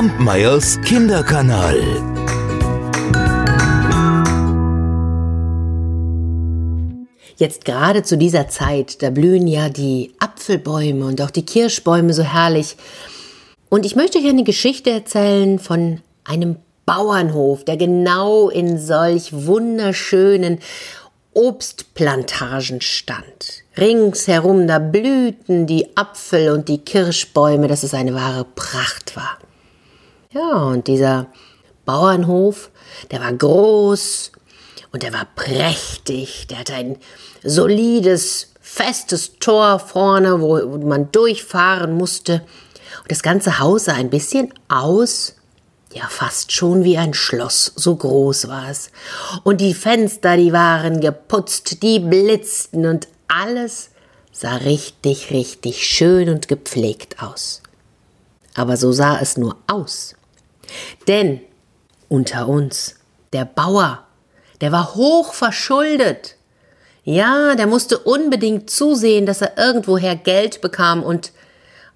Kampmeyers Kinderkanal. Jetzt gerade zu dieser Zeit, da blühen ja die Apfelbäume und auch die Kirschbäume so herrlich. Und ich möchte euch eine Geschichte erzählen von einem Bauernhof, der genau in solch wunderschönen Obstplantagen stand. Ringsherum da blühten die Apfel- und die Kirschbäume, dass es eine wahre Pracht war. Ja, und dieser Bauernhof, der war groß und der war prächtig, der hatte ein solides, festes Tor vorne, wo man durchfahren musste. Und das ganze Haus sah ein bisschen aus ja, fast schon wie ein Schloss, so groß war es. Und die Fenster, die waren geputzt, die blitzten und alles sah richtig, richtig schön und gepflegt aus. Aber so sah es nur aus. Denn unter uns, der Bauer, der war hoch verschuldet. Ja, der musste unbedingt zusehen, dass er irgendwoher Geld bekam und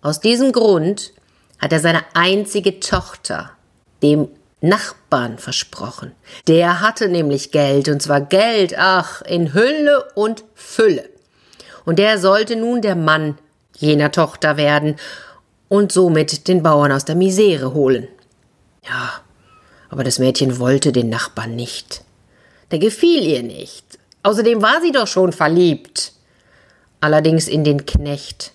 aus diesem Grund hat er seine einzige Tochter dem Nachbarn versprochen. Der hatte nämlich Geld, und zwar Geld, ach, in Hülle und Fülle. Und der sollte nun der Mann jener Tochter werden und somit den Bauern aus der Misere holen. Ja, aber das Mädchen wollte den Nachbarn nicht. Der gefiel ihr nicht. Außerdem war sie doch schon verliebt. Allerdings in den Knecht.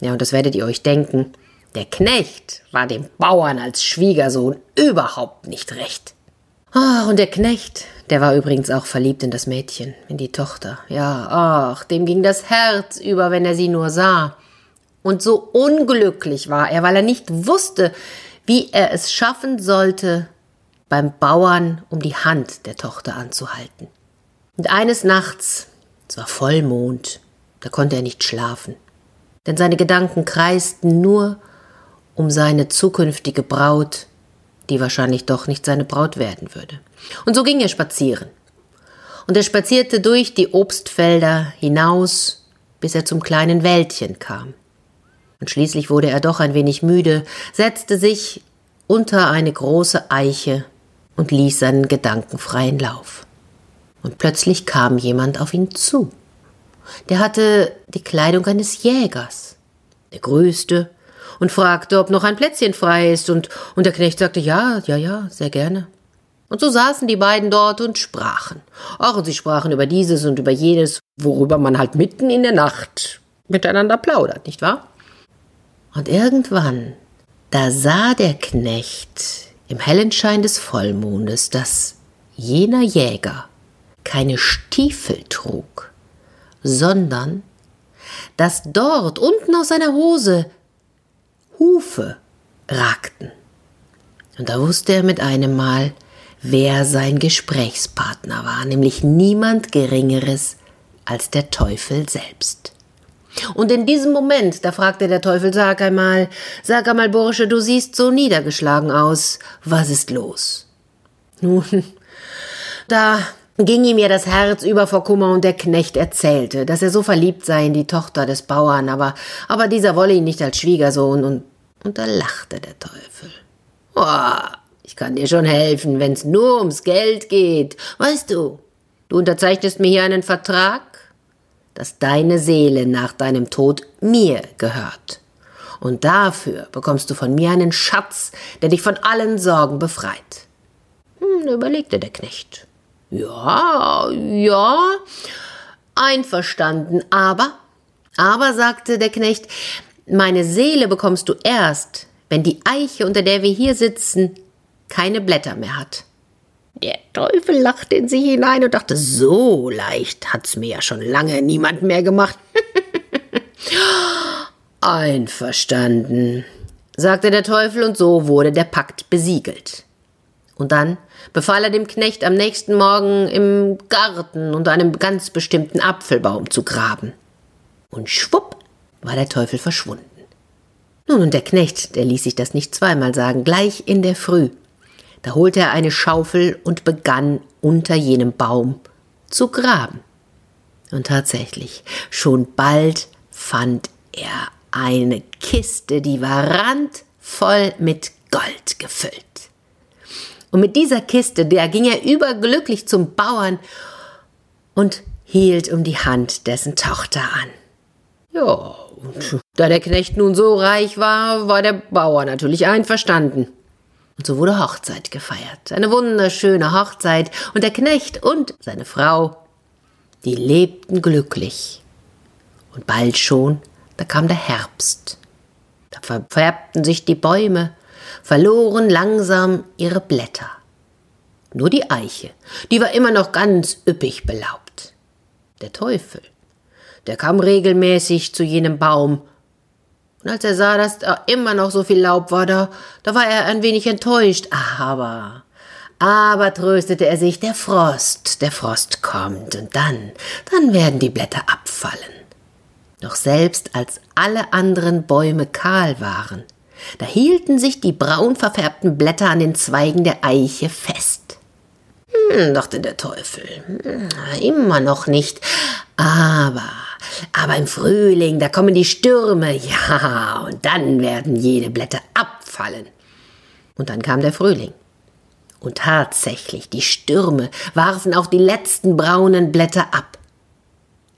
Ja, und das werdet ihr euch denken. Der Knecht war dem Bauern als Schwiegersohn überhaupt nicht recht. Ach, und der Knecht, der war übrigens auch verliebt in das Mädchen, in die Tochter. Ja, ach, dem ging das Herz über, wenn er sie nur sah. Und so unglücklich war er, weil er nicht wusste, wie er es schaffen sollte, beim Bauern um die Hand der Tochter anzuhalten. Und eines Nachts, es war Vollmond, da konnte er nicht schlafen, denn seine Gedanken kreisten nur um seine zukünftige Braut, die wahrscheinlich doch nicht seine Braut werden würde. Und so ging er spazieren. Und er spazierte durch die Obstfelder hinaus, bis er zum kleinen Wäldchen kam. Und schließlich wurde er doch ein wenig müde, setzte sich unter eine große Eiche und ließ seinen Gedanken freien Lauf. Und plötzlich kam jemand auf ihn zu. Der hatte die Kleidung eines Jägers. Er grüßte und fragte, ob noch ein Plätzchen frei ist, und, und der Knecht sagte, ja, ja, ja, sehr gerne. Und so saßen die beiden dort und sprachen. Ach, und sie sprachen über dieses und über jenes, worüber man halt mitten in der Nacht miteinander plaudert, nicht wahr? Und irgendwann, da sah der Knecht im hellen Schein des Vollmondes, dass jener Jäger keine Stiefel trug, sondern dass dort unten aus seiner Hose Hufe ragten. Und da wusste er mit einem Mal, wer sein Gesprächspartner war, nämlich niemand Geringeres als der Teufel selbst. Und in diesem Moment, da fragte der Teufel, sag einmal, sag einmal, Bursche, du siehst so niedergeschlagen aus, was ist los? Nun, da ging ihm ja das Herz über vor Kummer und der Knecht erzählte, dass er so verliebt sei in die Tochter des Bauern, aber, aber dieser wolle ihn nicht als Schwiegersohn und, und da lachte der Teufel. Oh, ich kann dir schon helfen, wenn's nur ums Geld geht. Weißt du, du unterzeichnest mir hier einen Vertrag, dass deine Seele nach deinem Tod mir gehört. Und dafür bekommst du von mir einen Schatz, der dich von allen Sorgen befreit. Hm, überlegte der Knecht. Ja, ja, einverstanden, aber, aber, sagte der Knecht, meine Seele bekommst du erst, wenn die Eiche, unter der wir hier sitzen, keine Blätter mehr hat. Teufel lachte in sich hinein und dachte, so leicht hat's mir ja schon lange niemand mehr gemacht. Einverstanden, sagte der Teufel, und so wurde der Pakt besiegelt. Und dann befahl er dem Knecht am nächsten Morgen im Garten unter einem ganz bestimmten Apfelbaum zu graben. Und schwupp war der Teufel verschwunden. Nun, und der Knecht, der ließ sich das nicht zweimal sagen, gleich in der Früh. Da holte er eine Schaufel und begann unter jenem Baum zu graben. Und tatsächlich, schon bald fand er eine Kiste, die war randvoll mit Gold gefüllt. Und mit dieser Kiste, der ging er überglücklich zum Bauern und hielt um die Hand dessen Tochter an. Ja, und da der Knecht nun so reich war, war der Bauer natürlich einverstanden. Und so wurde Hochzeit gefeiert. Eine wunderschöne Hochzeit. Und der Knecht und seine Frau, die lebten glücklich. Und bald schon, da kam der Herbst. Da verfärbten sich die Bäume, verloren langsam ihre Blätter. Nur die Eiche, die war immer noch ganz üppig belaubt. Der Teufel, der kam regelmäßig zu jenem Baum, und als er sah, dass da immer noch so viel Laub war, da, da war er ein wenig enttäuscht. Aber, aber tröstete er sich, der Frost, der Frost kommt, und dann, dann werden die Blätter abfallen. Doch selbst als alle anderen Bäume kahl waren, da hielten sich die braun verfärbten Blätter an den Zweigen der Eiche fest. Hm, dachte der Teufel, hm, immer noch nicht. Aber, aber im Frühling, da kommen die Stürme, ja, und dann werden jede Blätter abfallen. Und dann kam der Frühling. Und tatsächlich, die Stürme warfen auch die letzten braunen Blätter ab.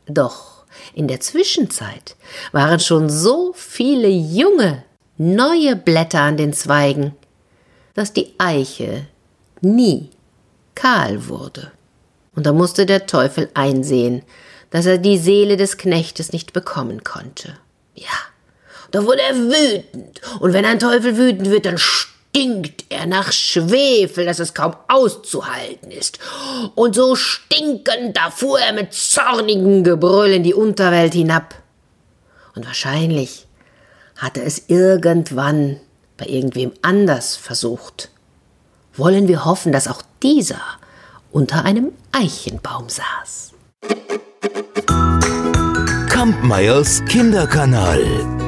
Doch in der Zwischenzeit waren schon so viele junge, neue Blätter an den Zweigen, dass die Eiche nie kahl wurde. Und da musste der Teufel einsehen, dass er die Seele des Knechtes nicht bekommen konnte. Ja, da wurde er wütend, und wenn ein Teufel wütend wird, dann stinkt er nach Schwefel, dass es kaum auszuhalten ist. Und so stinkend, da fuhr er mit zornigem Gebrüll in die Unterwelt hinab. Und wahrscheinlich hatte es irgendwann bei irgendwem anders versucht. Wollen wir hoffen, dass auch dieser unter einem Eichenbaum saß. Kampmeyers Kinderkanal.